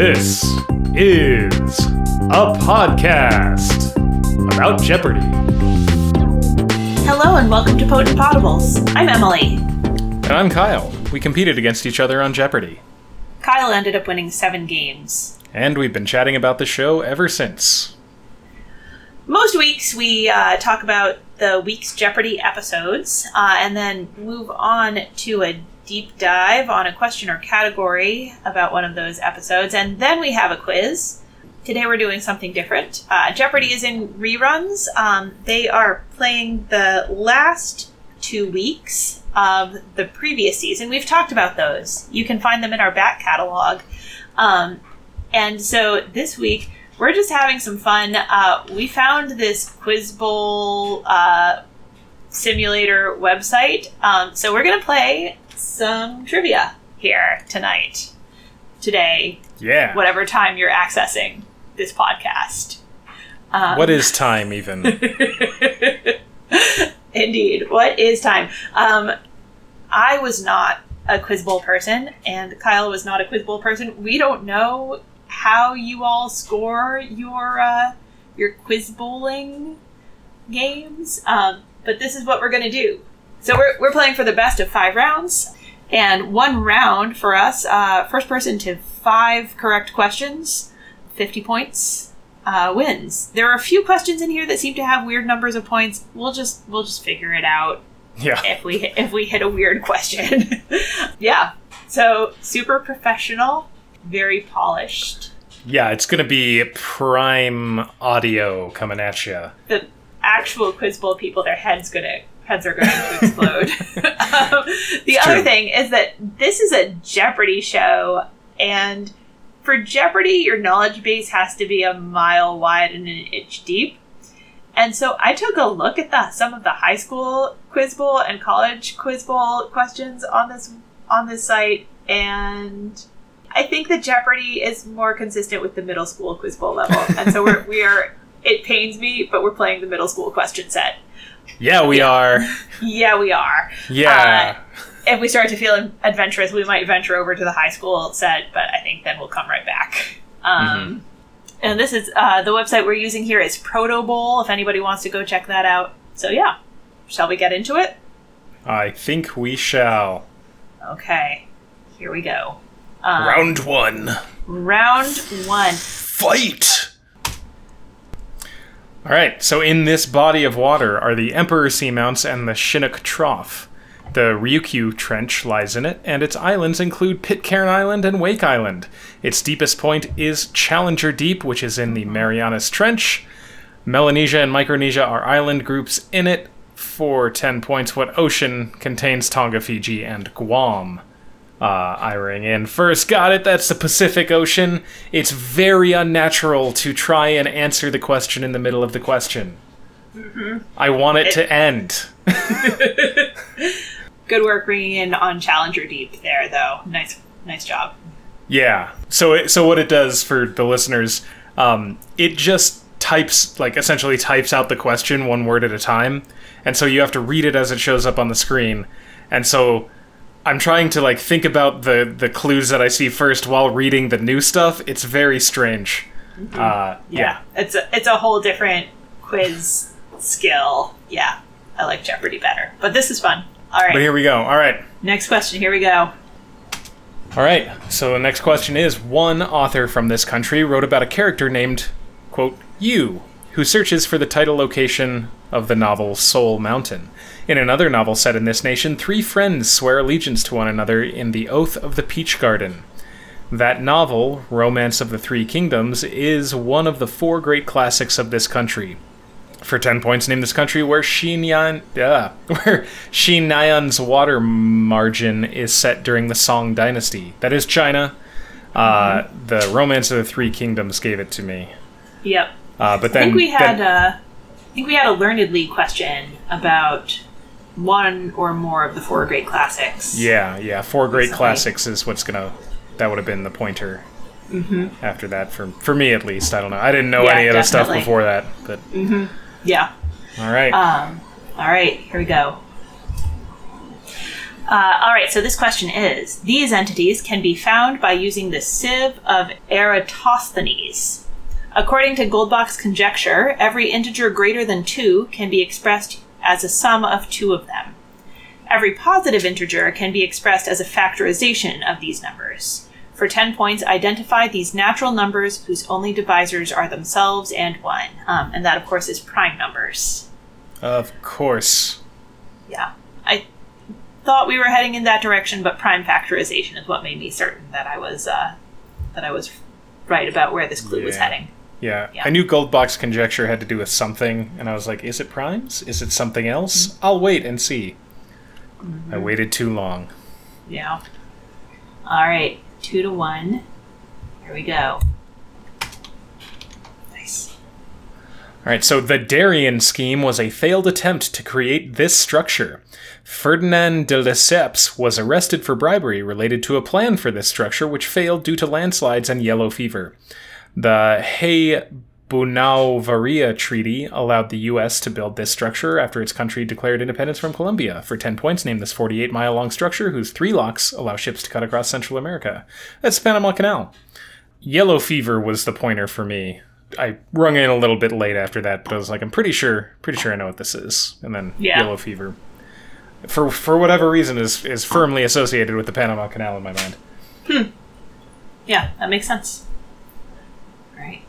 This is a podcast about Jeopardy. Hello and welcome to Potent Podables. I'm Emily. And I'm Kyle. We competed against each other on Jeopardy. Kyle ended up winning seven games. And we've been chatting about the show ever since. Most weeks we uh, talk about the week's Jeopardy episodes uh, and then move on to a deep dive on a question or category about one of those episodes, and then we have a quiz. Today we're doing something different. Uh, Jeopardy is in reruns. Um, they are playing the last two weeks of the previous season. We've talked about those. You can find them in our back catalog. Um, and so this week we're just having some fun. Uh, we found this Quiz Bowl uh, simulator website. Um, so we're going to play some trivia here tonight, today, Yeah. whatever time you're accessing this podcast. Um, what is time, even? Indeed. What is time? Um, I was not a Quiz Bowl person, and Kyle was not a Quiz Bowl person. We don't know how you all score your uh, your Quiz Bowling games, um, but this is what we're going to do. So we're, we're playing for the best of five rounds, and one round for us, uh, first person to five correct questions, 50 points uh, wins. There are a few questions in here that seem to have weird numbers of points. We'll just we'll just figure it out yeah. if we if we hit a weird question. yeah. So super professional, very polished. Yeah, it's going to be prime audio coming at you. The actual Quiz Bowl people, their heads gonna heads are going to explode. um, the other true. thing is that this is a Jeopardy show, and for Jeopardy, your knowledge base has to be a mile wide and an inch deep. And so I took a look at the some of the high school quiz bowl and college quiz bowl questions on this on this site, and I think that Jeopardy is more consistent with the middle school quiz bowl level. And so we're we are. It pains me, but we're playing the middle school question set. Yeah, we are. Yeah, we are. Yeah. If we start to feel adventurous, we might venture over to the high school set, but I think then we'll come right back. Um, And this is uh, the website we're using here is Protobowl. If anybody wants to go check that out. So yeah, shall we get into it? I think we shall. Okay, here we go. Um, Round one. round one. Fight! Alright, so in this body of water are the Emperor Seamounts and the Chinook Trough. The Ryukyu Trench lies in it, and its islands include Pitcairn Island and Wake Island. Its deepest point is Challenger Deep, which is in the Marianas Trench. Melanesia and Micronesia are island groups in it. For 10 points, what ocean contains Tonga, Fiji, and Guam? Uh, I ring in first. Got it. That's the Pacific Ocean. It's very unnatural to try and answer the question in the middle of the question. I want it, to end. Good work bringing in on Challenger Deep there, though. Nice, nice job. Yeah. So it, so what it does for the listeners, um, it just types like essentially types out the question one word at a time, and so you have to read it as it shows up on the screen, and so. I'm trying to like think about the the clues that I see first while reading the new stuff. It's very strange. Uh, yeah. It's a, it's a whole different quiz skill. Yeah, I like Jeopardy better, but this is fun. All right, But here we go. All right. next question. Here we go. All right. So the next question is one author from this country wrote about a character named, quote, you, who searches for the title location of the novel Soul Mountain. In another novel set in this nation, three friends swear allegiance to one another in the Oath of the Peach Garden. That novel, Romance of the Three Kingdoms, is one of the four great classics of this country. For 10 points, name this country where Xinyan, uh, where Shi Nai'an's water margin is set during the Song Dynasty. That is China. Uh, the Romance of the Three Kingdoms gave it to me. Yep. Uh, but then, I think we had then- uh, I think we had a LearnedLeague question about one or more of the four great classics. yeah, yeah, four great Recently. classics is what's gonna. That would have been the pointer. After that, for for me at least, I don't know. I didn't know Mm-hmm. Yeah, any of the stuff before that, but Yeah. all right. Um, all right, here we go. Uh, all right, so this question is These entities can be found by using the sieve of Eratosthenes. According to Goldbach's conjecture, every integer greater than 2 can be expressed as a sum of two of them. Every positive integer can be expressed as a factorization of these numbers. For 10 points, identify these natural numbers whose only divisors are themselves and 1. Um, and that, of course, is prime numbers. Of course. Yeah. I thought we were heading in that direction, but prime factorization is what made me certain that I was uh, that I was right about where this clue was heading. Yeah. Yeah. I knew Goldbach's conjecture had to do with something, and I was like, is it primes? Is it something else? Mm-hmm. I'll wait and see. Mm-hmm. I waited too long. Yeah. All right, two to one. Here we go. Nice. All right, so the Darien scheme was a failed attempt to create this structure. Ferdinand de Lesseps was arrested for bribery related to a plan for this structure, which failed due to landslides and yellow fever. The Hay Bunau-Varilla Treaty allowed the U.S. to build this structure after its country declared independence from Colombia. For 10 points, name this 48 mile long structure whose three locks allow ships to cut across Central America. That's the Panama Canal. Yellow fever was the pointer for me. I rung in a little bit late after that, but I was like, I'm pretty sure, pretty sure I know what this is. And then Yeah. yellow fever, for for whatever reason, is is firmly associated with the Panama Canal in my mind. Hmm. Yeah, that makes sense. All right.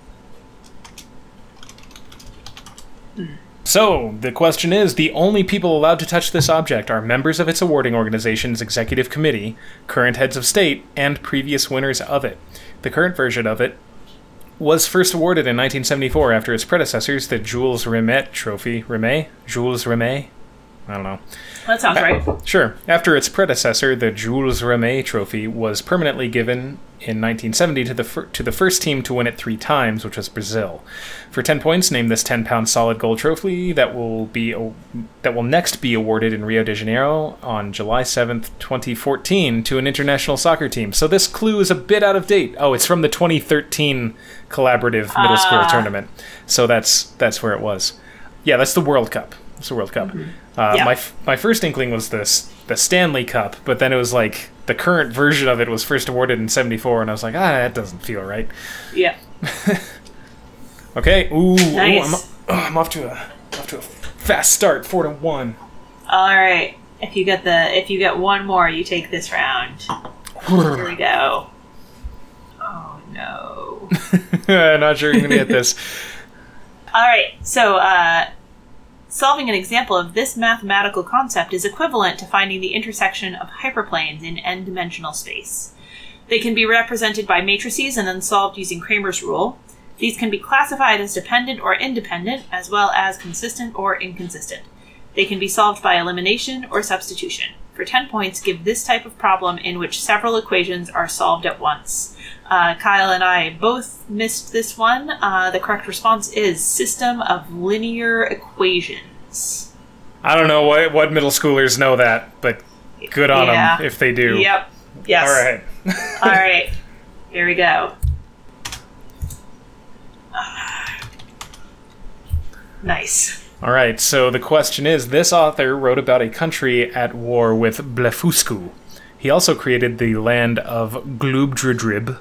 So the question is: the only people allowed to touch this object are members of its awarding organization's executive committee, current heads of state, and previous winners of it. The current version of it was first awarded in 1974 after its predecessors, the Jules Rimet Trophy. Rimet? Jules Rimet? I don't know. That sounds right. Sure. After its predecessor, the Jules Rimet Trophy was permanently given in 1970 to the fir- to the first team to win it three times, which was Brazil. For 10 points, name this 10-pound solid gold trophy that will be a- that will next be awarded in Rio de Janeiro on July 7th, 2014, to an international soccer team. So this clue is a bit out of date. Oh, it's from the 2013 collaborative middle school Ah. tournament. So that's that's where it was. Yeah, that's the World Cup. It's the World Cup. Uh. Yeah. My f- my first inkling was this the Stanley Cup, but then it was like the current version of it was first awarded in '74, and I was like, ah, that doesn't feel right. Yeah. Okay, ooh, ooh, Nice. I'm, oh, I'm off to a off to a fast start, four to one. All right. If you get the if you get one more, you take this round. Here we go. Oh no. Not sure you're gonna get this. All right. So, uh, solving an example of this mathematical concept is equivalent to finding the intersection of hyperplanes in n-dimensional space. They can be represented by matrices and then solved using Cramer's rule. These can be classified as dependent or independent, as well as consistent or inconsistent. They can be solved by elimination or substitution. For 10 points, give this type of problem in which several equations are solved at once. Uh, Kyle and I both missed this one. Uh, the correct response is system of linear equations. I don't know what what middle schoolers know that, but good on Yeah. them if they do. Yep. Yes. All right. All right. Here we go. Nice. All right, so the question is this author wrote about a country at war with Blefuscu. He also created the land of Glubbdubdrib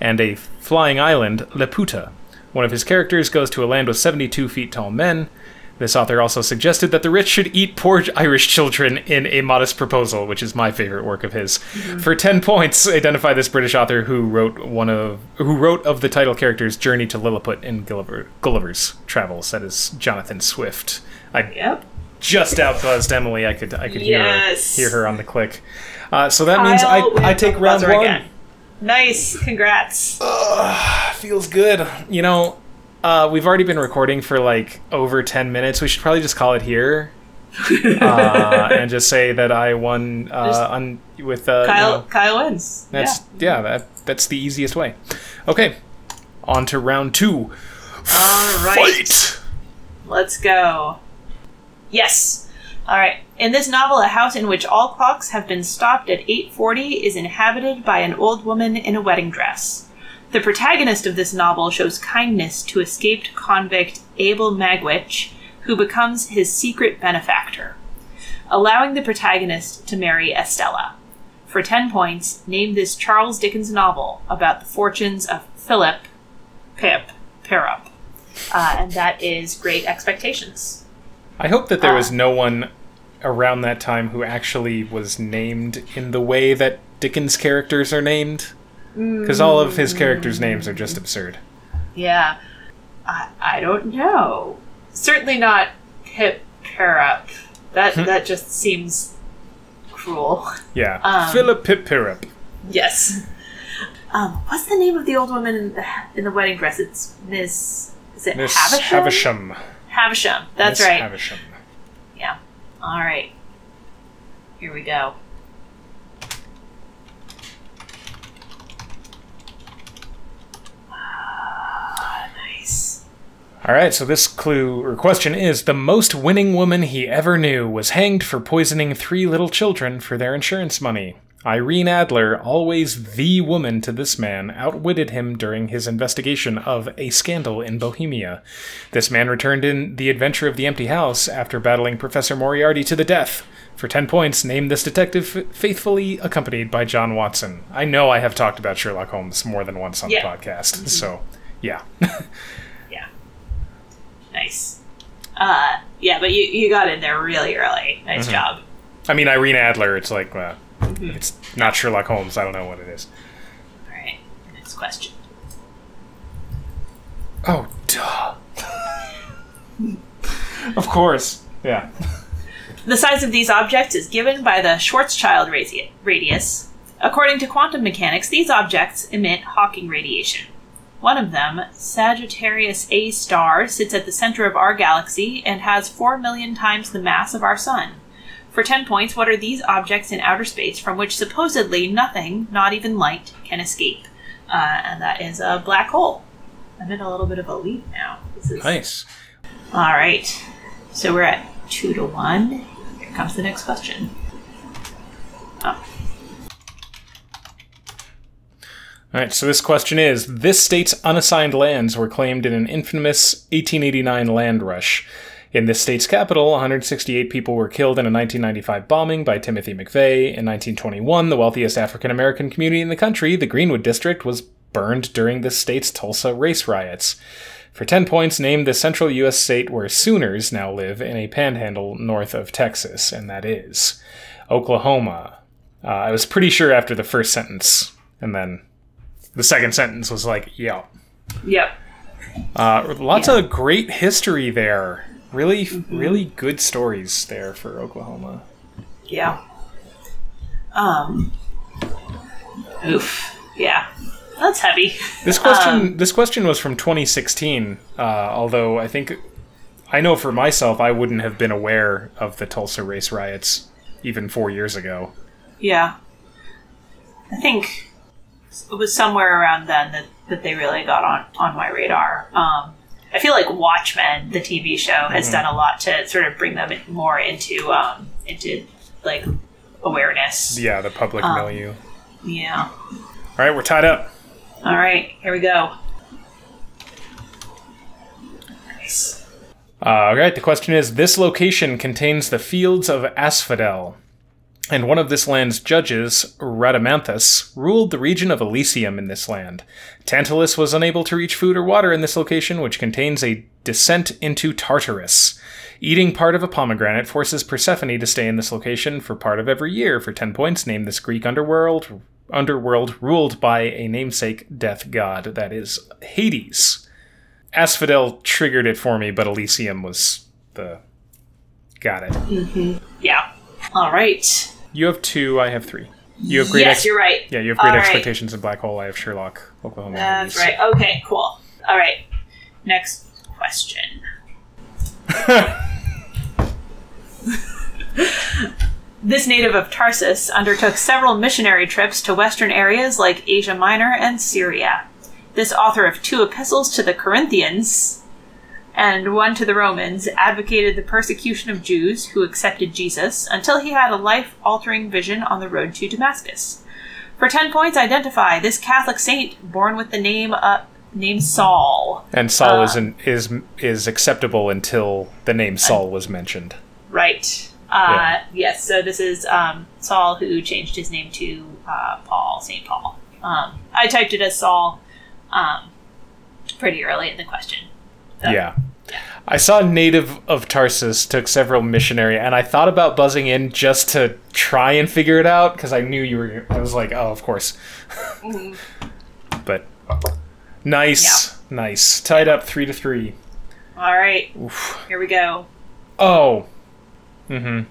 and a flying island, Laputa. One of his characters goes to a land with 72 feet tall men. This author also suggested that the rich should eat poor Irish children in A Modest Proposal, which is my favorite work of his. For 10 points, identify this British author who wrote one of who wrote of the title character's journey to Lilliput in Gulliver, Gulliver's Travels. That is Jonathan Swift. I Yep. just outbuzzed Emily. I could I could Yes. hear her, hear her on the click. Uh, so that means I, I take round one. again. Nice. Congrats. Feels good. You know, uh, we've already been recording for like over ten minutes. We should probably just call it here. uh, and just say that I won uh, Just- on with uh, you Kyle. know, Kyle wins. that's yeah. that that's the easiest way. Okay, on to round two. All right. Fight. Let's go. Yes. All right. In this novel, a house in which all clocks have been stopped at 8:40 is inhabited by an old woman in a wedding dress. The protagonist of this novel shows kindness to escaped convict Abel Magwitch, who becomes his secret benefactor. allowing the protagonist to marry Estella. For 10 points, name this Charles Dickens novel about the fortunes of Philip Pip Pirrip. Uh, and that is Great Expectations. I hope that there Ah. was no one around that time who actually was named in the way that Dickens characters are named. Because all of his characters' names are just absurd. Yeah. I, I don't know. Certainly not Pip Pirrip. That, that just seems cruel. Yeah. Um, Philip Pip Pirrip. Yes. Um, what's the name of the old woman in the, in the wedding dress? It's Miss. Is it Miss Havisham? Havisham. Havisham. That's Miss right. Havisham. Yeah. All right. Here we go. Ah, nice. All right, so this clue or question is the most winning woman he ever knew was hanged for poisoning three little children for their insurance money. Irene Adler, always the woman to this man, outwitted him during his investigation of a scandal in Bohemia. This man returned in The Adventure of the Empty House after battling Professor Moriarty to the death. For 10 points, name this detective faithfully accompanied by John Watson. I know I have talked about Sherlock Holmes more than once on Yeah. the podcast, so yeah. Yeah. Nice. Uh, yeah, but you, you got in there really early. Nice job. I mean, Irene Adler, it's like, uh, it's not Sherlock Holmes. I don't know what it is. All right. Next question. Oh, duh. of course. Yeah. The size of these objects is given by the Schwarzschild radi- radius. According to quantum mechanics, these objects emit Hawking radiation. One of them, Sagittarius A star, sits at the center of our galaxy and has 4 million times the mass of our sun. For 10 points, what are these objects in outer space from which supposedly nothing, not even light, can escape? Uh, and that is a black hole. I'm in a little bit of a lead now. This is Nice. all right. So we're at two to one. Here comes the next question. Oh, All right, so this question is This state's unassigned lands were claimed in an infamous 1889 land rush. In this state's capital, 168 people were killed in a 1995 bombing by Timothy McVeigh. In 1921, the wealthiest African American community in the country, the Greenwood District, was burned during this state's Tulsa race riots. For 10 points, name the central U.S. state where Sooners now live in a panhandle north of Texas, and that is Oklahoma. Uh, I was pretty sure after the first sentence, and then the second sentence was like, yeah. yep. Uh, lots of great history there. Really, really good stories there for Oklahoma. Yeah. Um. Oof. Yeah. That's heavy. This question, this question was from 2016. Uh, although I think, I know for myself, I wouldn't have been aware of the Tulsa race riots even four years ago. Yeah. I think it was somewhere around then that, that they really got on, on my radar. Um, I feel like Watchmen, the TV show, has done a lot to sort of bring them more into um, into like awareness. Yeah, the public Um, milieu. Yeah. All right, we're tied up. All right, here we go. Nice. Uh, all right, the question is This location contains the fields of Asphodel, and one of this land's judges, Rhadamanthus, ruled the region of Elysium in this land. Tantalus was unable to reach food or water in this location, which contains a descent into Tartarus. Eating part of a pomegranate forces Persephone to stay in this location for part of every year. For 10 points, name this Greek underworld, underworld ruled by a namesake death god, that is Hades. Asphodel triggered it for me, but Elysium was the. Got it. Mm-hmm. Yeah. All right. You have two, I have three. You have great yes, ex- you're right. Yeah, you have great All right. expectations in Black Hole. I have Sherlock, Oklahoma. That's movies. right. Okay, cool. All right. Next question. This native of Tarsus undertook several missionary trips to western areas like Asia Minor and Syria. This author of two epistles to the Corinthians and one to the Romans advocated the persecution of Jews who accepted Jesus until he had a life altering vision on the road to Damascus. For 10 points, identify this Catholic saint born with the name uh, name Saul. And Saul Uh, isn't is is acceptable until the name Saul was mentioned. Right. Uh, Yes, so this is um, Saul who changed his name to uh, Paul, St. Paul. Um, I typed it as Saul um, pretty early in the question. So- Yeah. I saw native of Tarsus took several missionary, and I thought about buzzing in just to try and figure it out because I knew you were. I was like, oh, of course. Mhm. But nice, nice. Tied up three to three. All right, Oof. here we go. Oh. Mm-hmm.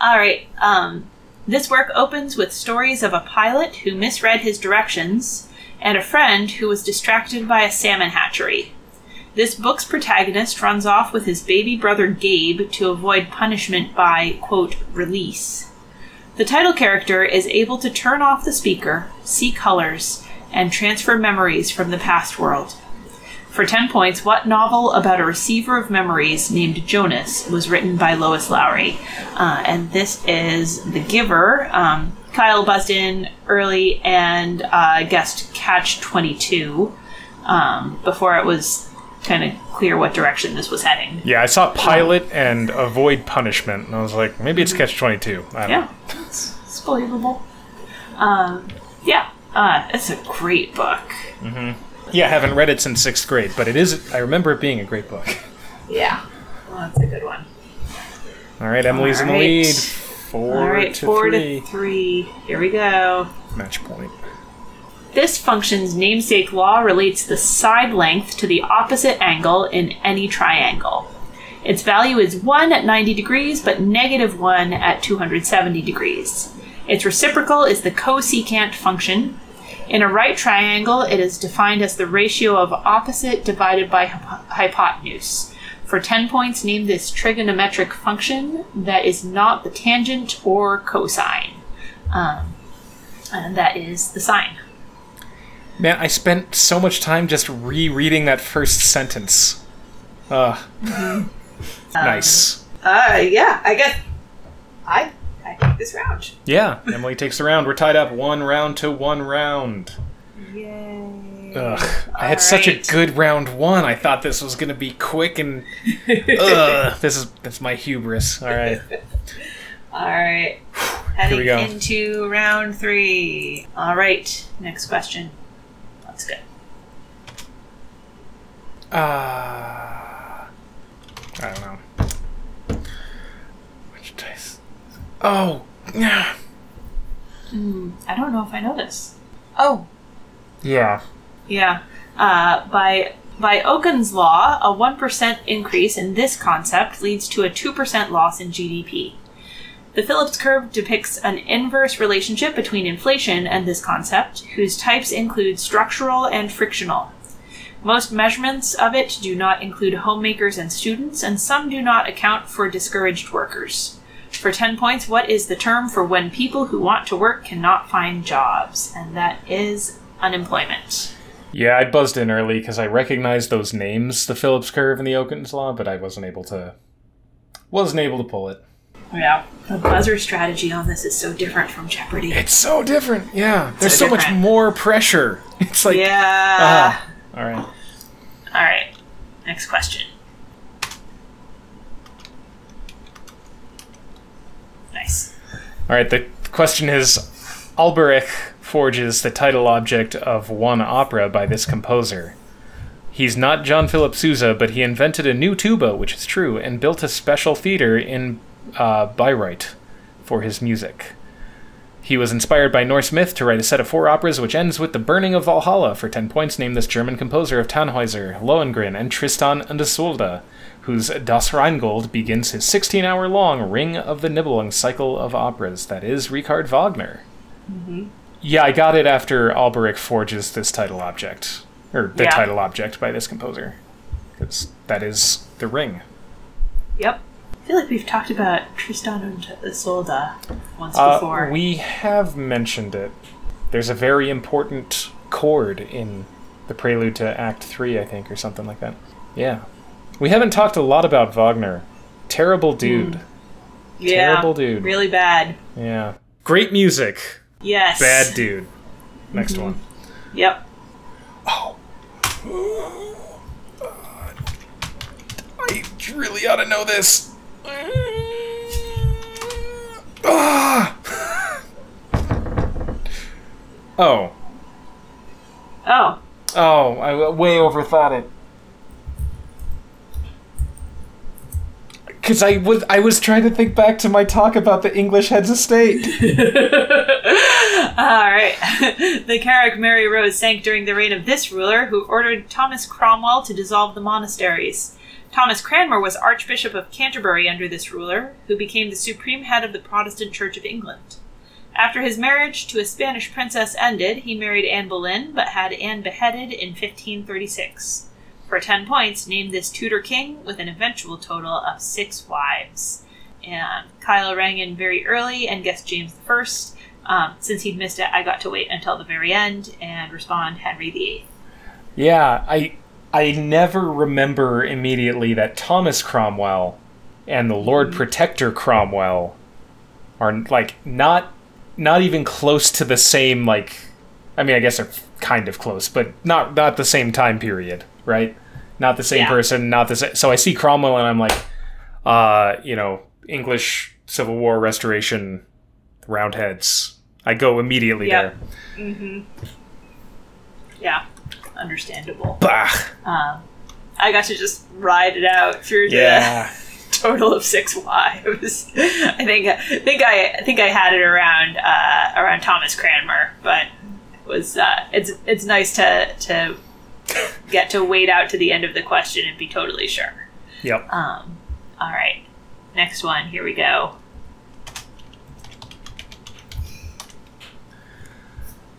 All right. Um, this work opens with stories of a pilot who misread his directions and a friend who was distracted by a salmon hatchery. This book's protagonist runs off with his baby brother Gabe to avoid punishment by, quote, release. The title character is able to turn off the speaker, see colors, and transfer memories from the past world. For 10 points, what novel about a receiver of memories named Jonas was written by Lois Lowry? Uh, and this is The Giver. Um, Kyle buzzed in early and uh, guessed Catch 22 um, before it was kind of clear what direction this was heading. Yeah, I saw pilot and avoid punishment, and I was like, maybe it's catch twenty two. I don't Yeah, it's, it's believable. Um, yeah, uh, it's a great book. know. Yeah, I haven't read it since sixth grade, but it is. I remember it being a great book. Yeah, well, that's a good one. All right, Emily's in the lead. Four All right, to four three. to three. Here we go. Match point. This function's namesake law relates the side length to the opposite angle in any triangle. Its value is 1 at 90 degrees, but negative 1 at 270 degrees. Its reciprocal is the cosecant function. In a right triangle, it is defined as the ratio of opposite divided by hypotenuse. For 10 points, name this trigonometric function that is not the tangent or cosine. Um, and that is the sine. Man, I spent so much time just rereading that first sentence. Ugh. nice. Uh, yeah, I guess I I take this round. Yeah, Emily takes the round. We're tied up one round to one round. Yay! Ugh. I had such a good round one. I thought this was gonna be quick and ugh. This is that's my hubris. All right. All right, Here heading we go. into round three. All right, next question. Let's go. Uh, I don't know. Which dice? Oh, yeah. Hmm, I don't know if I know this. Oh, Yeah. yeah. Uh, by by Okun's law, a one percent increase in this concept leads to a two percent loss in GDP. The Phillips curve depicts an inverse relationship between inflation and this concept, whose types include structural and frictional. Most measurements of it do not include homemakers and students, and some do not account for discouraged workers. For 10 points, what is the term for when people who want to work cannot find jobs? And that is unemployment. Yeah, I buzzed in early because I recognized those names, the Phillips curve and the Okun's law, but I wasn't able to wasn't able to pull it. Yeah. The buzzer strategy on this is so different from Jeopardy. It's so different. Yeah, there's so, So much more pressure. It's like yeah. ah. All right. All right. Next question. Nice. All right, the question is Alberich forges the title object of one opera by this composer. He's not John Philip Sousa, but he invented a new tuba, which is true, and built a special theater in uh, Bayreuth for his music. He was inspired by Norse myth to write a set of four operas which ends with the burning of Valhalla. For 10 points, name this German composer of Tannhäuser, Lohengrin, and Tristan und Isolde, whose Das Rheingold begins his 16 hour long Ring of the Nibelung cycle of operas. That is Richard Wagner. Yeah, I got it after Alberich forges this title object. Or the Yeah. title object by this composer. Because that is the ring. Yep. I feel like we've talked about Tristan und Isolde once Uh, before. we have mentioned it. There's a very important chord in the prelude to Act 3, I think, or something like that. Yeah. We haven't talked a lot about Wagner. Terrible dude. yeah. terrible dude. Really bad. Yeah. Great music. Yes. Bad dude. Next Mm-hmm. one. Yep. Oh. I really ought to know this. Oh. Oh. Oh, I way overthought it. Because I was I was trying to think back to my talk about the English heads of state. All right. the carrack Mary Rose sank during the reign of this ruler, who ordered Thomas Cromwell to dissolve the monasteries. Thomas Cranmer was Archbishop of Canterbury under this ruler, who became the supreme head of the Protestant Church of England. After his marriage to a Spanish princess ended, he married Anne Boleyn, but had Anne beheaded in 1536. For 10 points, name this Tudor king with an eventual total of six wives. And Kyle rang in very early and guessed James I. Um, since he'd missed it, I got to wait until the very end and respond Henry VIII. Yeah, I I never remember immediately that Thomas Cromwell and the Lord Protector Cromwell are like not not even close to the same like I mean I guess they're kind of close, but not not the same time period, right? Not the same Yeah. person, not the same. So I see Cromwell and I'm like, uh, you know, English Civil War Restoration, Roundheads. I go immediately Yep. there. Yeah, understandable. Bah. Um, I got to just ride it out through Yeah. the total of six wives. I think I think I, I think I had it around uh, around Thomas Cranmer, but it was uh, it's it's nice to to get to wait out to the end of the question and be totally sure. Yep. Um, all right, next one. Here we go.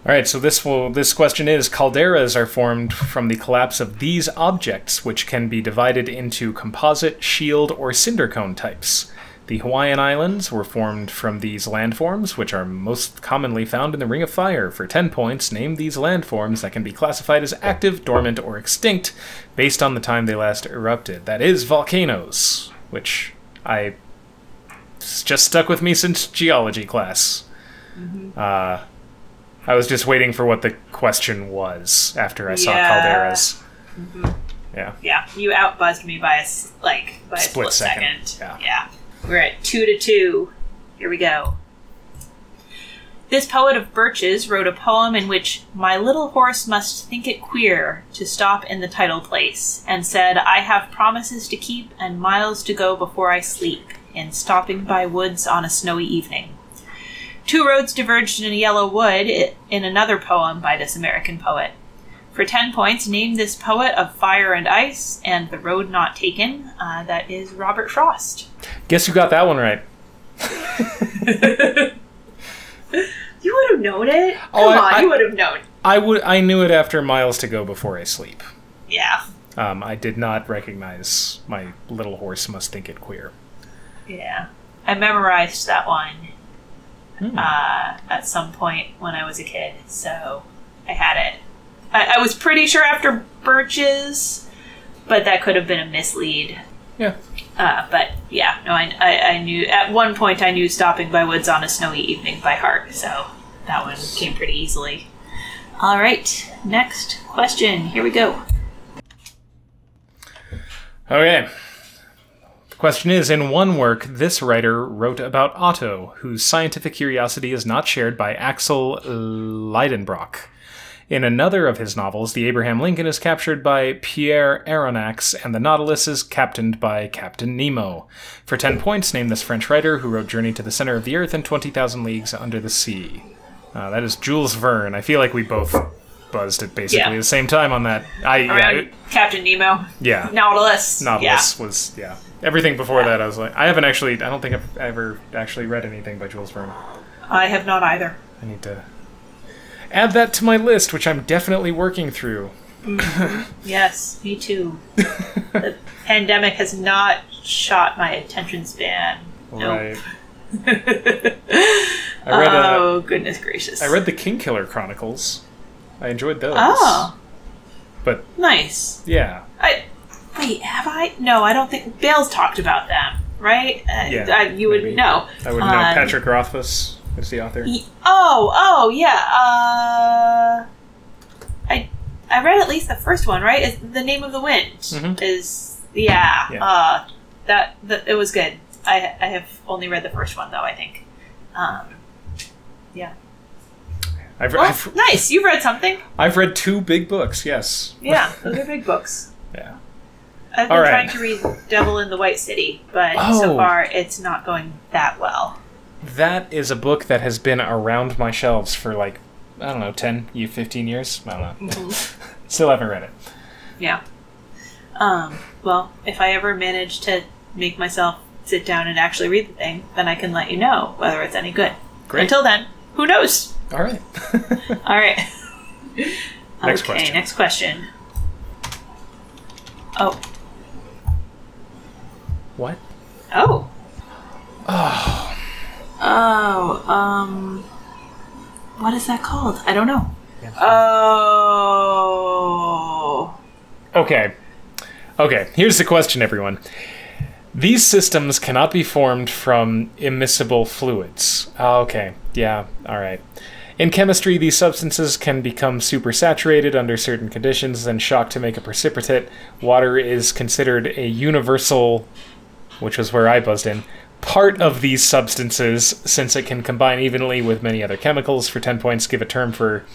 All right, so this will this question is calderas are formed from the collapse of these objects which can be divided into composite, shield, or cinder cone types. The Hawaiian Islands were formed from these landforms, which are most commonly found in the Ring of Fire. For 10 points, name these landforms that can be classified as active, dormant, or extinct based on the time they last erupted. That is volcanoes, which I just stuck with me since geology class. Uh, I was just waiting for what the question was after I saw Yeah. calderas. Mm-hmm. Yeah. Yeah, you outbuzzed me by a like by a Split split, second, second. yeah. we're at two to two. Here we go. This poet of birches wrote a poem in which my little horse must think it queer to stop in the title place, and said, I have promises to keep and miles to go before I sleep, in stopping by woods on a snowy evening. Two roads diverged in a yellow wood in another poem by this American poet. For 10 points, name this poet of fire and ice and the road not taken. Uh, that is Robert Frost. Guess who got that one right? You would have known it. Come Oh, I- on, I- you would have known. I would. I knew it after miles to go before I sleep. Yeah. Um, I did not recognize my little horse must think it queer. Yeah. I memorized that one Hmm. uh, at some point when I was a kid, so I had it. I, I was pretty sure after Birches, but that could have been a mislead. Yeah. Uh, but yeah, no, I, I, I knew at one point I knew stopping by woods on a snowy evening by heart, so that one came pretty easily. All right, next question. Here we go. Okay. Question is In one work, this writer wrote about Otto, whose scientific curiosity is not shared by Axel Leidenbrock. In another of his novels, the Abraham Lincoln is captured by Pierre Aronnax, and the Nautilus is captained by Captain Nemo. For 10 points, name this French writer who wrote Journey to the Center of the Earth and 20,000 Leagues Under the Sea. Uh, that is Jules Verne. I feel like we both buzzed at basically Yeah. the same time on that. I yeah, it- Captain Nemo, yeah. Nautilus. Nautilus was yeah. Everything before that, I was like, I haven't actually. I don't think I've ever actually read anything by Jules Verne. I have not either. I need to add that to my list, which I'm definitely working through. Yes, me too. the pandemic has not shot my attention span. Nope. I read. Uh, oh goodness gracious! I read the Kingkiller Chronicles. I enjoyed those. Oh, But nice. yeah, I wait. Have I? No, I don't think Bale's talked about them. Right? Uh, Yeah, I, you would know. I wouldn't know. Um, Patrick Rothfuss is the author. Y- Oh, oh, yeah. Uh, I I read at least the first one. Right? Is the name of the wind Mhm. is yeah. Yeah. Uh, that that it was good. I I have only read the first one though. I think. Um, yeah. I've, Well, I've, nice. You've read something. I've read two big books. Yes. Yeah, those are big books. Yeah. I've been right. trying to read Devil in the White City, but Oh. so far it's not going that well. That is a book that has been around my shelves for like I don't know, 10, you 15 years? I don't know. Mm-hmm. Still haven't read it. Yeah. Um, well, if I ever manage to make myself sit down and actually read the thing, then I can let you know whether it's any good. Great. Until then, who knows? All right. All right. Next okay, question. next question. Oh, what? oh. Oh, Oh, um. What is that called? I don't know. Oh. Okay. Okay, here's the question, everyone. These systems cannot be formed from immiscible fluids. Okay, yeah, alright. In chemistry, these substances can become supersaturated under certain conditions, and shocked to make a precipitate. Water is considered a universal, which was where I buzzed in, part of these substances since it can combine evenly with many other chemicals. For 10 points, give a term for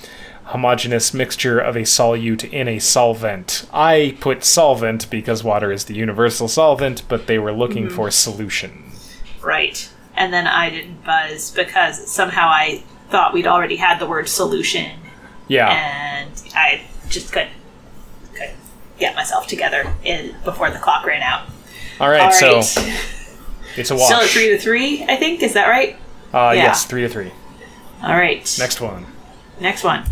homogeneous mixture of a solute in a solvent. I put solvent because water is the universal solvent, but they were looking mm-hmm. for solution. Right. And then I didn't buzz because somehow I thought we'd already had the word solution Yeah. and I just couldn't, couldn't get myself together in, before the clock ran out. All right, All right. so it's a wash. Still at three to three, I think. Is that right? uh, yeah. Yes, three to three. All right. Next one. Next one.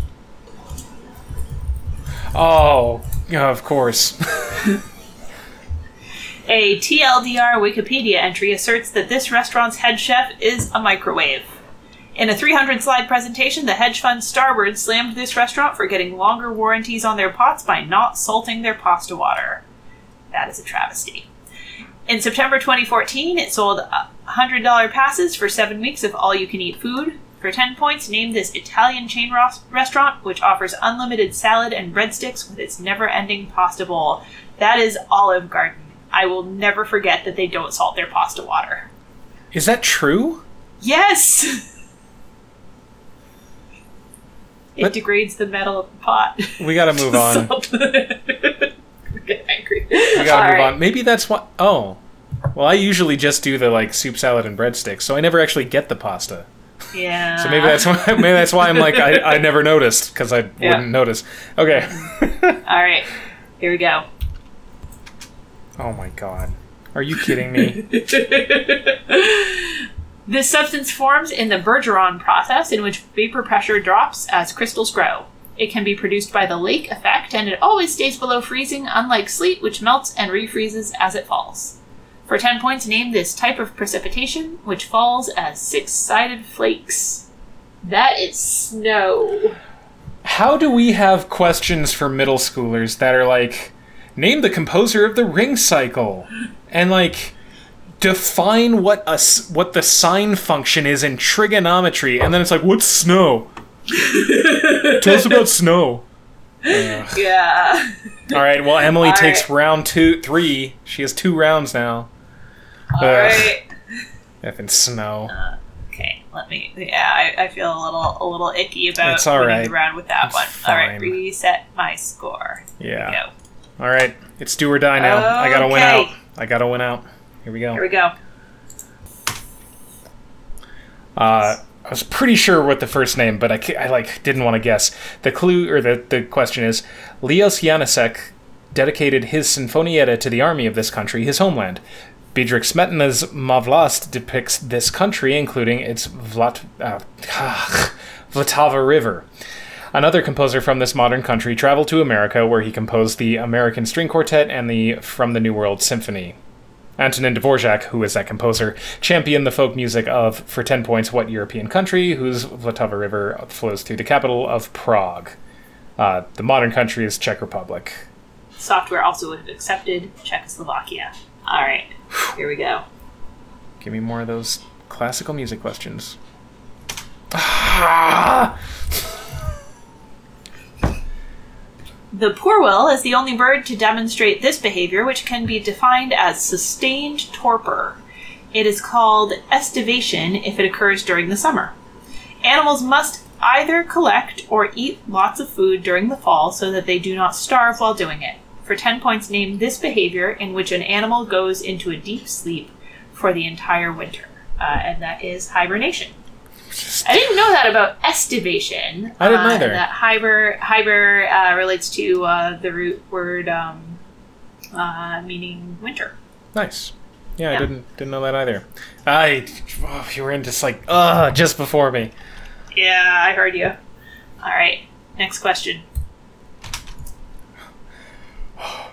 Oh, of course. A TLDR Wikipedia entry asserts that this restaurant's head chef is a microwave. In a 300 slide presentation, the hedge fund Starboard slammed this restaurant for getting longer warranties on their pots by not salting their pasta water. That is a travesty. In September 2014, it sold uh, $100 passes for seven weeks of all you can eat food. For 10 points, name this Italian chain restaurant, which offers unlimited salad and breadsticks with its never ending pasta bowl. That is Olive Garden. I will never forget that they don't salt their pasta water. Is that true? Yes! it But- degrades the metal of the pot. We gotta move on. Get angry. We gotta All move right. on. Maybe that's what. Oh. Well, I usually just do the like soup, salad, and breadsticks, so I never actually get the pasta. Yeah. So maybe that's why. Maybe that's why I'm like I, I never noticed because I Yeah. wouldn't notice. Okay. All right. Here we go. oh my god. Are you kidding me? This substance forms in the Bergeron process, in which vapor pressure drops as crystals grow. It can be produced by the lake effect, and it always stays below freezing, unlike sleet, which melts and refreezes as it falls. For 10 points, name this type of precipitation, which falls as six sided flakes. That is snow. How do we have questions for middle schoolers that are like, name the composer of the ring cycle, and like, define what a what the sine function is in trigonometry, and then it's like, what's snow? Tell us about snow. Yeah. All right. Well, Emily All takes right. round two, three. She has two rounds now. Alright. Effing snow. Uh, okay, let me. Yeah, I, I feel a little a little icky about It's all right. the round with that It's one. All right, reset my score. Yeah. All right. It's do or die now. I gotta win out. I gotta win out. Here we go. Here we go. Uh, I was pretty sure what the first name, but I, I like didn't want to guess. The clue or the, the question is Leos Janáček dedicated his Sinfonietta to the army of this country, his homeland. Bedřich Smetana's Má vlast depicts this country, including its Vlat, uh, Vltava River. Another composer from this modern country traveled to America, where he composed the American String Quartet and the From the New World Symphony. Antonin Dvorak, who is that composer, championed the folk music of, for 10 points, what European country, whose Vltava River flows through the capital of Prague. Uh, the modern country is Czech Republic. Software also would have accepted Czechoslovakia. All right, here we go. Give me more of those classical music questions. Ah! The poorwill is the only bird to demonstrate this behavior, which can be defined as sustained torpor. It is called estivation if it occurs during the summer. Animals must either collect or eat lots of food during the fall so that they do not starve while doing it. For 10 points, name this behavior in which an animal goes into a deep sleep for the entire winter. Uh, and that is hibernation. I didn't know that about estivation. I didn't uh, either. That hiber, hiber uh, relates to uh, the root word um, uh, meaning winter. Nice. Yeah, I didn't didn't know that either. I oh, you were in just like uh just before me. Yeah, I heard you. All right, next question.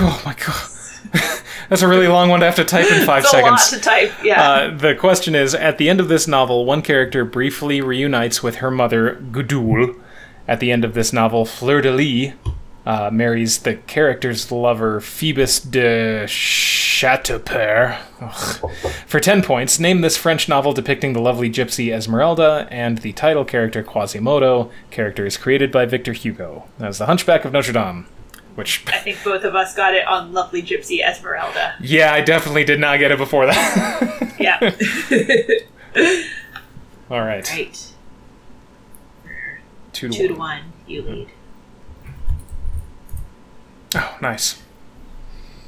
Oh my god. That's a really long one to have to type in five It's a lot seconds. to type. Yeah. Uh, the question is At the end of this novel, one character briefly reunites with her mother, Gudule. At the end of this novel, Fleur de Lis uh, marries the character's lover, Phoebus de Chateaupers. Ugh. For 10 points, name this French novel depicting the lovely gypsy Esmeralda and the title character Quasimodo. Character is created by Victor Hugo. That's The Hunchback of Notre Dame. Which, I think both of us got it on Lovely Gypsy Esmeralda. yeah, I definitely did not get it before that. Yeah. All right. right. Two to, Two to one. one. You hmm. lead. Oh, nice.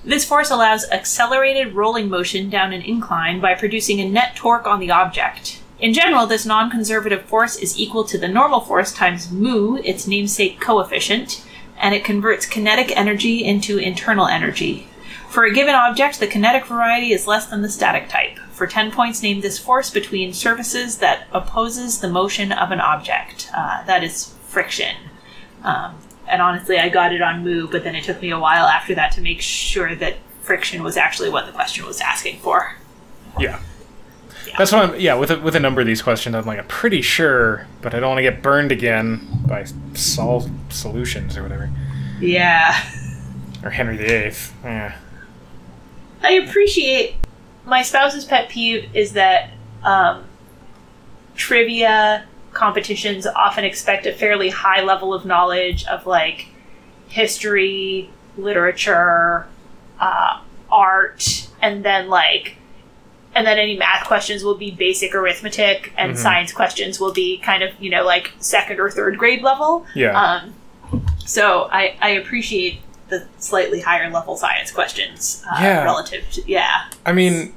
This force allows accelerated rolling motion down an incline by producing a net torque on the object. In general, this non conservative force is equal to the normal force times mu, its namesake coefficient, and it converts kinetic energy into internal energy. For a given object, the kinetic variety is less than the static type. For 10 points, name this force between surfaces that opposes the motion of an object. Uh, that is friction. Um, and honestly, I got it on mu, but then it took me a while after that to make sure that friction was actually what the question was asking for. Yeah. That's what I'm. Yeah, with a, with a number of these questions, I'm like, I'm pretty sure, but I don't want to get burned again by solve solutions or whatever. Yeah. Or Henry VIII. Yeah. I appreciate my spouse's pet peeve is that um, trivia competitions often expect a fairly high level of knowledge of like history, literature, uh, art, and then like and then any math questions will be basic arithmetic and Mhm. science questions will be kind of you know like second or third grade level Yeah. um, so I, I appreciate the slightly higher level science questions uh, Yeah. relative to yeah I mean,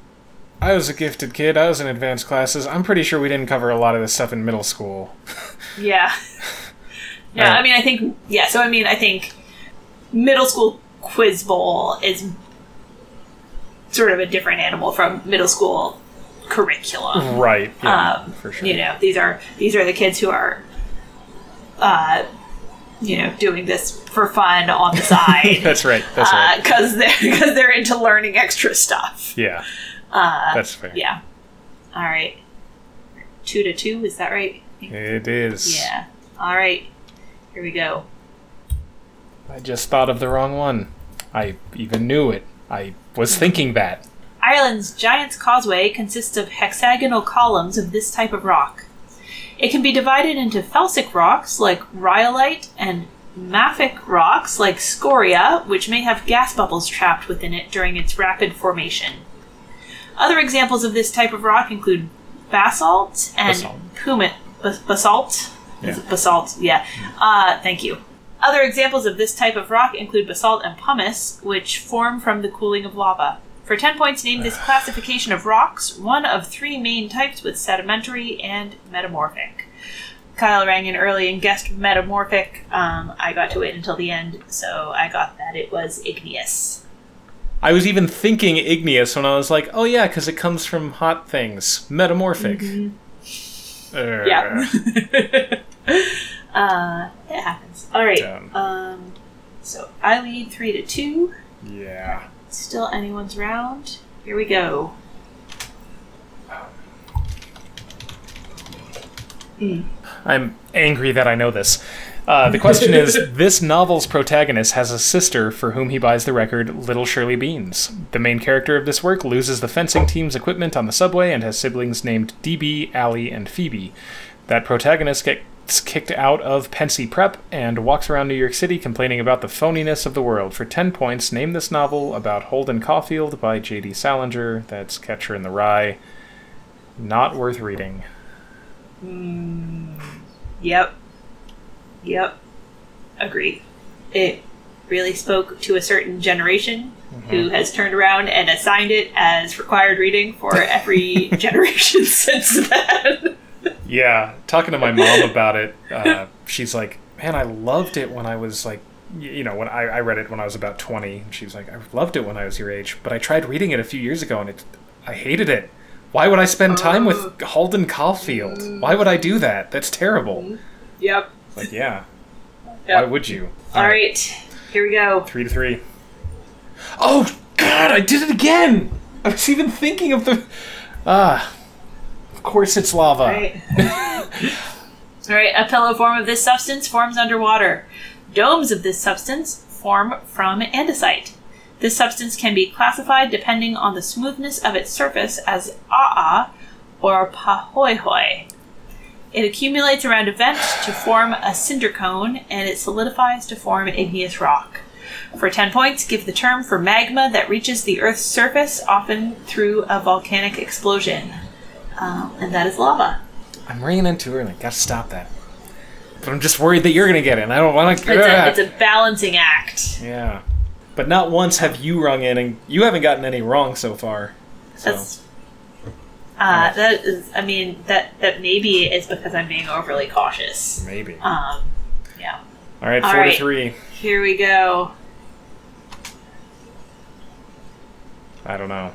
I was a gifted kid. I was in advanced classes. I'm pretty sure we didn't cover a lot of this stuff in middle school. yeah yeah Alright. I mean I think yeah so I mean I think middle school quiz bowl is sort of a different animal from middle school curriculum Right. Yeah. um, for sure. you know these are these are the kids who are uh, you know doing this for fun on the side That's right. That's right. because they're because they're into learning extra stuff. Yeah. Uh, That's fair. yeah. All right. Two to two. Is that right? It is. Yeah. All right. Here we go. I just thought of the wrong one. I even knew it. I was thinking that. Ireland's Giant's Causeway consists of hexagonal columns of this type of rock. It can be divided into felsic rocks like rhyolite and mafic rocks like scoria, which may have gas bubbles trapped within it during its rapid formation. Other examples of this type of rock include basalt and Basalt. basalt? Is Yeah. it basalt? Yeah. Uh, thank you. Other examples of this type of rock include basalt and pumice, which form from the cooling of lava. For 10 points, name this classification of rocks, one of three main types with sedimentary and metamorphic. Kyle rang in early and guessed metamorphic. Um, I got to wait until the end, so I got that it was igneous. I was even thinking igneous when I was like, oh yeah, because it comes from hot things. Metamorphic. Uh, Yeah. uh, it happens. All right. Dumb. Um, so I lead three to two. Yeah. Still anyone's round. Here we go. I'm angry that I know this. Uh, the question is this novel's protagonist has a sister for whom he buys the record Little Shirley Beans. The main character of this work loses the fencing team's equipment on the subway and has siblings named DB, Allie, and Phoebe. That protagonist get gets kicked out of Pensy Prep and walks around New York City complaining about the phoniness of the world. For 10 points, name this novel about Holden Caulfield by J.D. Salinger. That's Catcher in the Rye. Not worth reading. Mm, yep. Yep. Agree. It really spoke to a certain generation mm-hmm. who has turned around and assigned it as required reading for every generation since then. Yeah, talking to my mom about it, uh, she's like, "Man, I loved it when I was like, you know, when I, I read it when I was about twenty. And she's like, "I loved it when I was your age, but I tried reading it a few years ago and it, I hated it. Why would I spend time with Holden Caulfield? Why would I do that? That's terrible." Yep. Like, yeah, Yep. why would you? All right. Here we go. three to three. Oh God, I did it again. I was even thinking of the. Ah, of course it's lava. Right. All right. A pillow form of this substance forms underwater. Domes of this substance form from andesite. This substance can be classified depending on the smoothness of its surface as aa or pahoehoe. It accumulates around a vent to form a cinder cone, and it solidifies to form igneous rock. For 10 points, give the term for magma that reaches the Earth's surface, often through a volcanic explosion. Um, and that is lava. I'm ringing in too early. Gotta stop that. But I'm just worried that you're gonna get in. I don't want to. It's a, it's a balancing act. yeah. But not once have you rung in, and you haven't gotten any wrong so far. So That's uh, that is. I mean, that that maybe is because I'm being overly cautious. maybe. Um, yeah. All right, all four right. to three. Here we go. I don't know.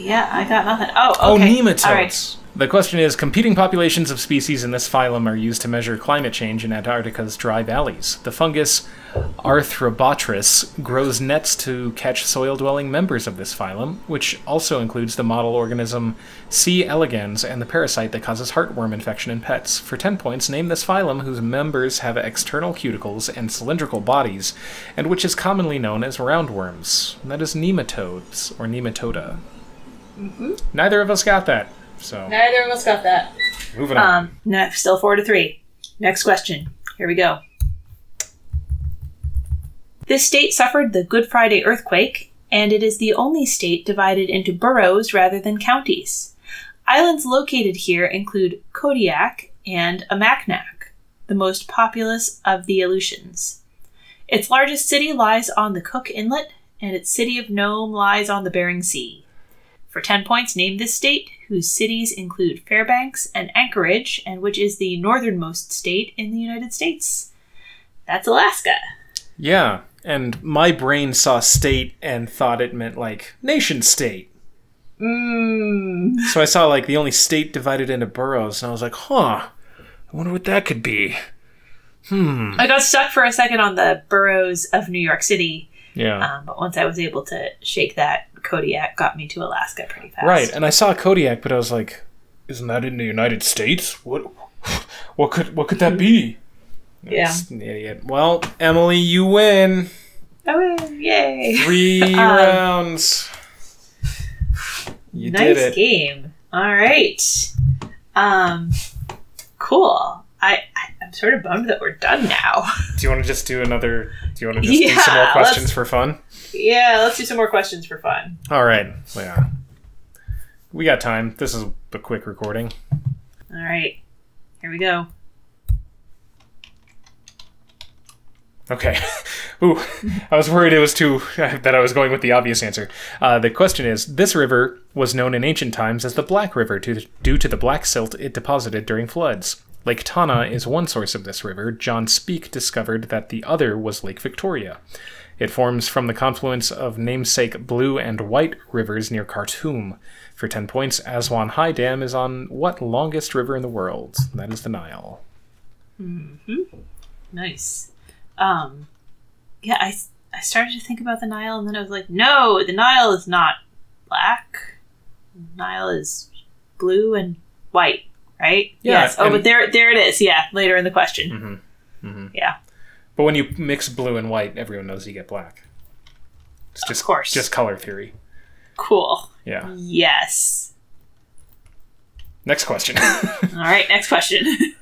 Yeah, I got nothing. Oh, Oh, nematodes. All right. The question is competing populations of species in this phylum are used to measure climate change in Antarctica's dry valleys. The fungus Arthrobotrys grows nets to catch soil dwelling members of this phylum, which also includes the model organism C. elegans and the parasite that causes heartworm infection in pets. For 10 points, name this phylum whose members have external cuticles and cylindrical bodies, and which is commonly known as roundworms. That is nematodes, or nematoda. Neither of us got that. So, Neither of us got that. moving on. Um, no, still four to three. Next question. Here we go. This state suffered the Good Friday earthquake, and it is the only state divided into boroughs rather than counties. Islands located here include Kodiak and Amaknak, the most populous of the Aleutians. Its largest city lies on the Cook Inlet, and its city of Nome lies on the Bering Sea. For 10 points, name this state, whose cities include Fairbanks and Anchorage, and which is the northernmost state in the United States. That's Alaska. Yeah, and my brain saw state and thought it meant like nation state. Mmm. So I saw like the only state divided into boroughs, and I was like, huh, I wonder what that could be. Hmm. I got stuck for a second on the boroughs of New York City, Yeah. um, but once I was able to shake that, Kodiak got me to Alaska pretty fast. Right, and I saw Kodiak, but I was like, isn't that in the United States? What what could what could that be? Yeah. Idiot. Well, Emily, you win. I win! yay. Three Um, rounds. You nice did it. game. All right. Um, cool. I, I I'm sort of bummed that we're done now. Do you want to just do another? Do you want to just do some more questions for fun? yeah, let's do some more questions for fun. All right. Yeah. We got time. This is a quick recording. All right. Here we go. Okay. Ooh, I was worried it was too that I was going with the obvious answer. Uh, the question is: This river was known in ancient times as the Black River to, due to the black silt it deposited during floods. Lake Tana is one source of this river. John Speke discovered that the other was Lake Victoria. It forms from the confluence of namesake Blue and White rivers near Khartoum. For 10 points, Aswan High Dam is on what longest river in the world? That is the Nile. hmm Nice. Um, yeah, I, I started to think about the Nile, and then I was like, no, the Nile is not black. Nile is blue and white, right? Yeah, yes. Oh, and- but there, there it is. Yeah, later in the question. Mm-hmm. Mm-hmm. Yeah. But when you mix blue and white, everyone knows you get black. It's just course. just color theory. Cool. Yeah. Yes. Next question. All right, next question.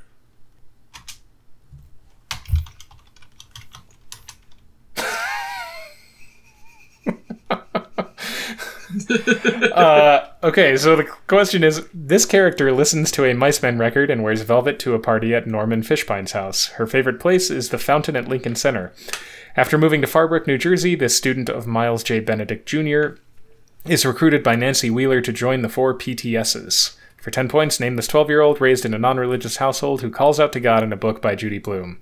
uh, okay, so the question is this character listens to a Micemen record and wears velvet to a party at Norman Fishbein's house. Her favorite place is the fountain at Lincoln Center. After moving to Farbrook, New Jersey, this student of Miles J. Benedict Jr. is recruited by Nancy Wheeler to join the four PTSs. For 10 points, name this 12 year old raised in a non religious household who calls out to God in a book by Judy Blume.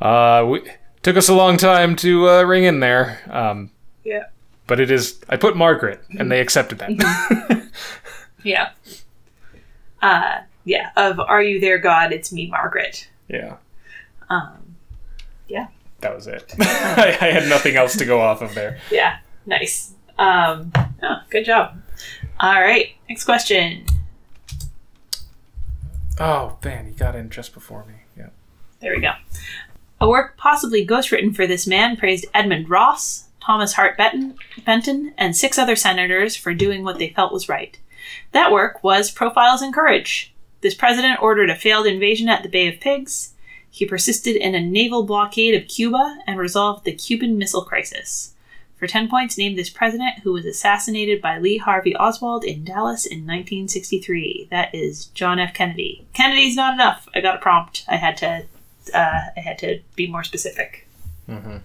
Uh, we, took us a long time to uh, ring in there. Um, yeah. But it is. I put Margaret, and they accepted that. Yeah. Uh, yeah. Of Are You There, God? It's me, Margaret. yeah, Um, yeah. that was it. I, I had nothing else to go off of there. Yeah. Nice. Um, oh, good job. All right. Next question. Oh man, he got in just before me. Yeah. There we go. A work possibly ghostwritten for this man praised Edmund Ross, Thomas Hart Benton, and six other senators for doing what they felt was right. That work was Profiles in Courage. This president ordered a failed invasion at the Bay of Pigs. He persisted in a naval blockade of Cuba and resolved the Cuban Missile Crisis. For 10 points, name this president who was assassinated by Lee Harvey Oswald in Dallas in 1963. That is John F. Kennedy. Kennedy's not enough. I got a prompt. I had to uh, I had to be more specific. Mm-hmm.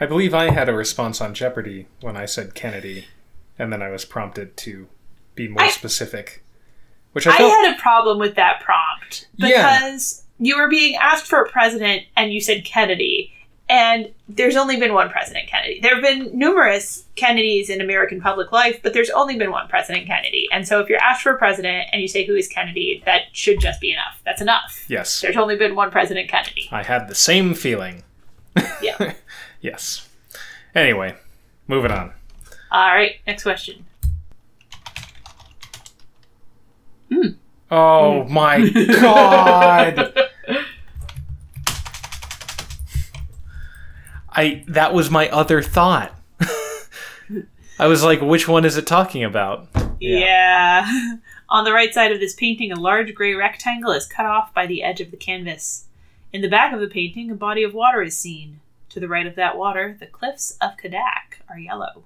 I believe I had a response on Jeopardy when I said Kennedy, and then I was prompted to be more I- specific. Which I I had a problem with that prompt Yeah. because you were being asked for a president and you said Kennedy, and there's only been one President Kennedy. There have been numerous Kennedys in American public life, but there's only been one President Kennedy. And so if you're asked for a president and you say who is Kennedy, that should just be enough. That's enough. yes, There's only been one President Kennedy. I had the same feeling. Yeah. Yes. Anyway, moving on. All right, next question. Oh hmm. my god! I that was my other thought. I was like, which one is it talking about? Yeah. On the right side of this painting, a large gray rectangle is cut off by the edge of the canvas. In the back of the painting, a body of water is seen. To the right of that water, the cliffs of Kadak are yellow.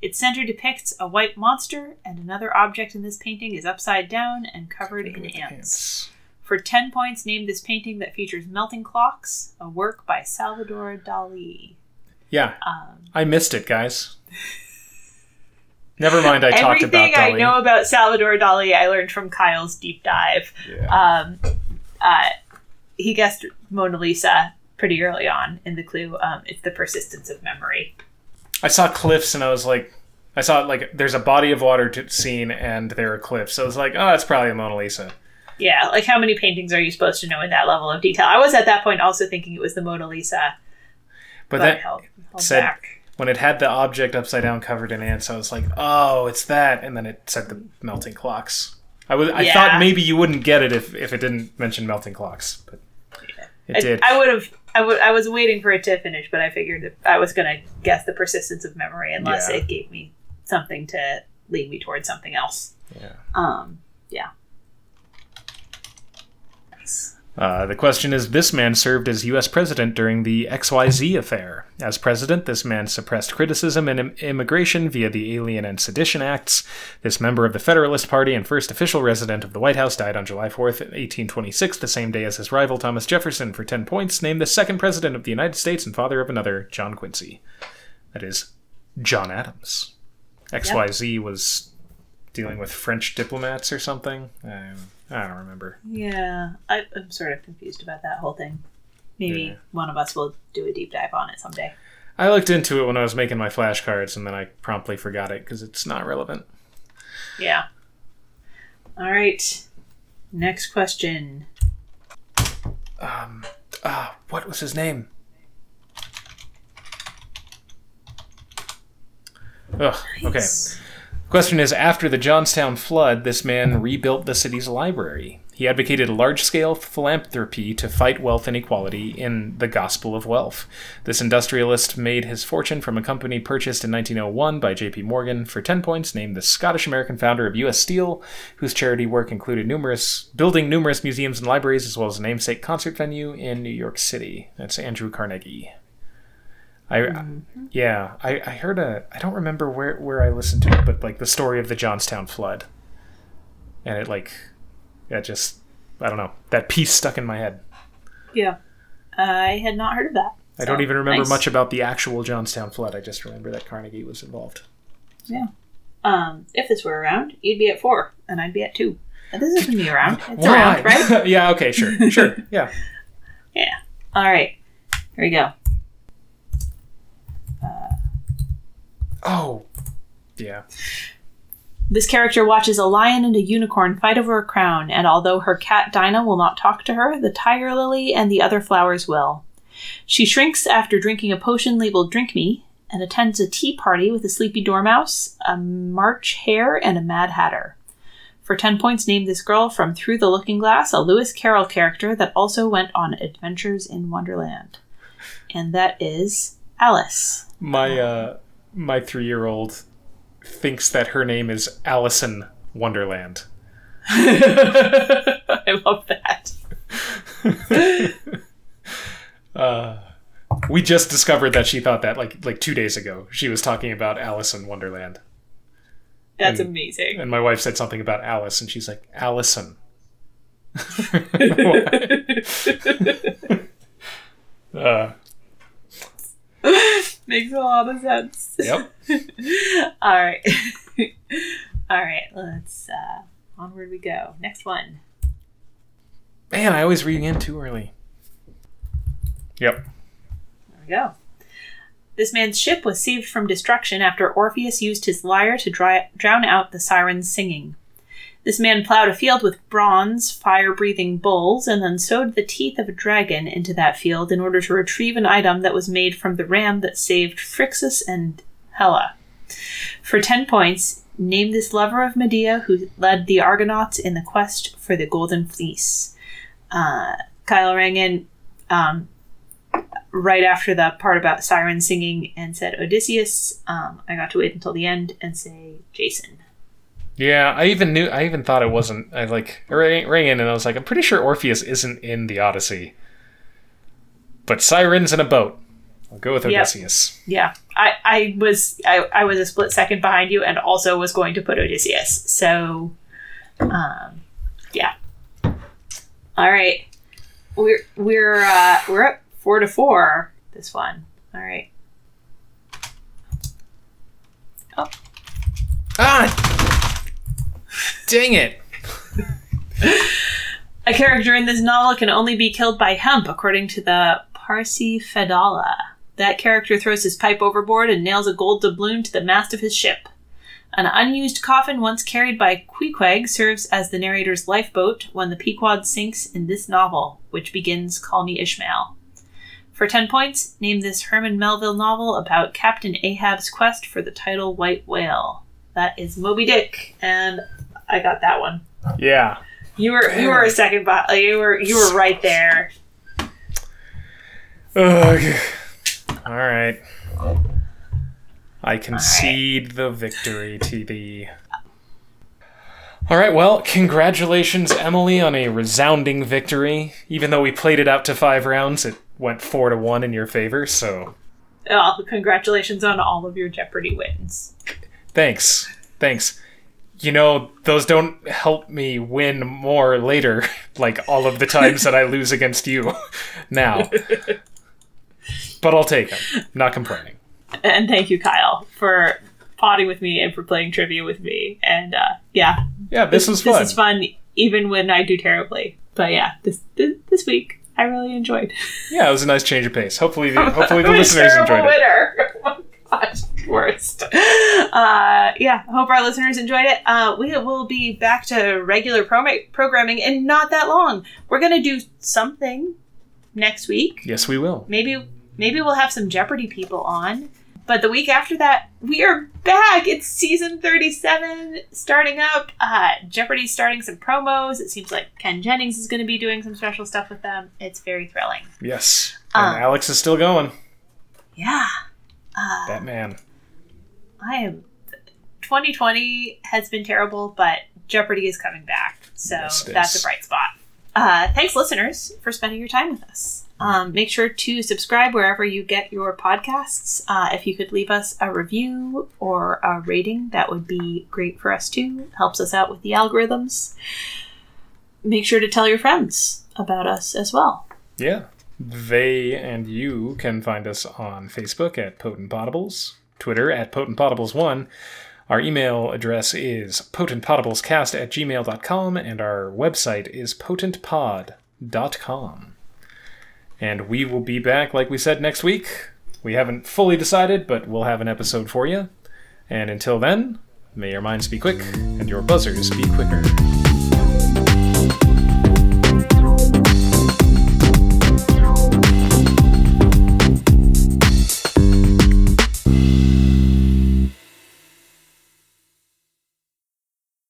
Its center depicts a white monster, and another object in this painting is upside down and covered in ants. For 10 points, name this painting that features melting clocks, a work by Salvador Dali. Yeah, Um, I missed it, guys. Never mind. I talked about everything I know about Salvador Dali, I learned from Kyle's deep dive. Yeah. um, uh, he guessed Mona Lisa pretty early on in the clue. Um, it's the persistence of memory. I saw cliffs and I was like, I saw like there's a body of water to, seen and there are cliffs. So I was like, oh, that's probably a Mona Lisa. Yeah, like how many paintings are you supposed to know in that level of detail? I was at that point also thinking it was the Mona Lisa, But but, that held, held said- back. when it had the object upside down covered in ants, I was like, oh, it's that. And then it said the melting clocks. I was I Yeah. thought maybe you wouldn't get it if, if it didn't mention melting clocks, but it I, did. I would have. I would. I was waiting for it to finish, but I figured that I was going to guess the persistence of memory unless Yeah. it gave me something to lead me towards something else. yeah. Um. Yeah. Uh, the question is This man served as U.S. president during the XYZ affair. As president, this man suppressed criticism and im- immigration via the Alien and Sedition Acts. This member of the Federalist Party and first official resident of the White House died on July 4th, 1826, the same day as his rival Thomas Jefferson. For 10 points, named the second president of the United States and father of another, John Quincy. That is John Adams. XYZ was dealing with French diplomats or something. I, I don't remember. Yeah, I, I'm sort of confused about that whole thing. Maybe Yeah. one of us will do a deep dive on it someday. I looked into it when I was making my flashcards, and then I promptly forgot it because it's not relevant. Yeah. All right. Next question. Um, ah, what was his name? Ugh. Okay. Question is: After the Johnstown flood, this man rebuilt the city's library. He He advocated large scale philanthropy to fight wealth inequality in The Gospel of Wealth. This industrialist made his fortune from a company purchased in 1901 by J.P. Morgan for 10 points, named the Scottish American founder of U.S. Steel, whose charity work included numerous building numerous museums and libraries, as well as a namesake concert venue in New York City. That's Andrew Carnegie. I yeah, I, I heard a I don't remember where where I listened to it, but like the story of the Johnstown flood, and it like, it just I don't know that piece stuck in my head. Yeah. I had not heard of that. I don't even remember nice. much about the actual Johnstown flood. I just remember that Carnegie was involved. Yeah. Um, if this were around, you'd be at four, and I'd be at two. And this isn't me around. It's around, right? yeah. Okay. Sure. Sure. Yeah. Yeah. All right. Here we go. Oh. Yeah. This character watches a lion and a unicorn fight over a crown, and although her cat Dinah will not talk to her, the tiger lily and the other flowers will. She shrinks after drinking a potion labeled Drink Me, and attends a tea party with a sleepy dormouse, a March hare, and a Mad Hatter. For 10 points, name this girl from Through the Looking Glass, a Lewis Carroll character that also went on Adventures in Wonderland. And that is Alice. My uh my three year old thinks that her name is Allison Wonderland. I love that. Uh, we just discovered that she thought that like like two days ago. She was talking about Alice in Wonderland, That's And- amazing. and my wife said something about Alice, and she's like Allison. uh, Makes a lot of sense. yep. All right. All right. Let's uh, onward we go. Next one. Man, I always read in too early. Yep. There we go. This man's ship was saved from destruction after Orpheus used his lyre to dry- drown out the sirens singing. This man plowed a field with bronze, fire breathing bulls and then sewed the teeth of a dragon into that field in order to retrieve an item that was made from the ram that saved Phrixus and Hela. For 10 points, name this lover of Medea who led the Argonauts in the quest for the Golden Fleece. Uh, Kyle rang in um, right after the part about siren singing and said Odysseus. Um, I got to wait until the end and say Jason. Yeah, I even knew. I even thought it wasn't. I like rang, rang in, and I was like, I'm pretty sure Orpheus isn't in the Odyssey. But sirens in a boat. I'll go with Yep. Odysseus. Yeah, I, I was I, I was a split second behind you and also was going to put Odysseus. So, um, yeah. All right, we're we're uh, we're up four to four. This one. All right. Oh. Ah! Dang it! A character in this novel can only be killed by hemp, according to the Parsi Fedallah. That character throws his pipe overboard and nails a gold doubloon to the mast of his ship. An unused coffin once carried by Queequeg serves as the narrator's lifeboat when the Pequod sinks in this novel, which begins Call Me Ishmael. For 10 points, name this Herman Melville novel about Captain Ahab's quest for the title White Whale. That is Moby Dick, and I got that one. Yeah. You were you were a second, but you were you were right there. Ugh. All right. I concede the victory to the. All right, well, congratulations, Emily, on a resounding victory. Even though we played it out to five rounds, it went four to one in your favor, so Oh, congratulations on all of your Jeopardy wins. thanks. Thanks. You know, those don't help me win more later, like all of the times that I lose against you now. But I'll take them. Not complaining. And thank you, Kyle, for potting with me and for playing trivia with me. And uh, yeah, Yeah, this was this fun. This is fun, even when I do terribly. But yeah, this this, this week I really enjoyed. Yeah, it was a nice change of pace. Hopefully, the, hopefully the listeners enjoyed it. winner. Oh my gosh, worst. Uh, yeah, hope our listeners enjoyed it. Uh, we will be back to regular prom- programming in not that long. We're gonna do something next week. Yes, we will. Maybe maybe we'll have some Jeopardy people on. but the week after that, we are back. It's season 37 starting up. Uh, Jeopardy's starting some promos. It seems like Ken Jennings is going to be doing some special stuff with them. It's very thrilling. Yes. And Uh. Alex is still going. Yeah. Uh, That man. I am. 2020 has been terrible, but Jeopardy is coming back. So Yes, that's a bright spot. Uh, thanks, listeners, for spending your time with us. Um, make sure to subscribe wherever you get your podcasts. Uh, if you could leave us a review or a rating, that would be great for us too. Helps us out with the algorithms. Make sure to tell your friends about us as well. Yeah. They and you can find us on Facebook at Potent Podables, Twitter at Potent Podables1. Our email address is potentpodablescast at gmail.com, and our website is potentpod.com. And we will be back, like we said, next week. We haven't fully decided, but we'll have an episode for you. And until then, may your minds be quick and your buzzers be quicker.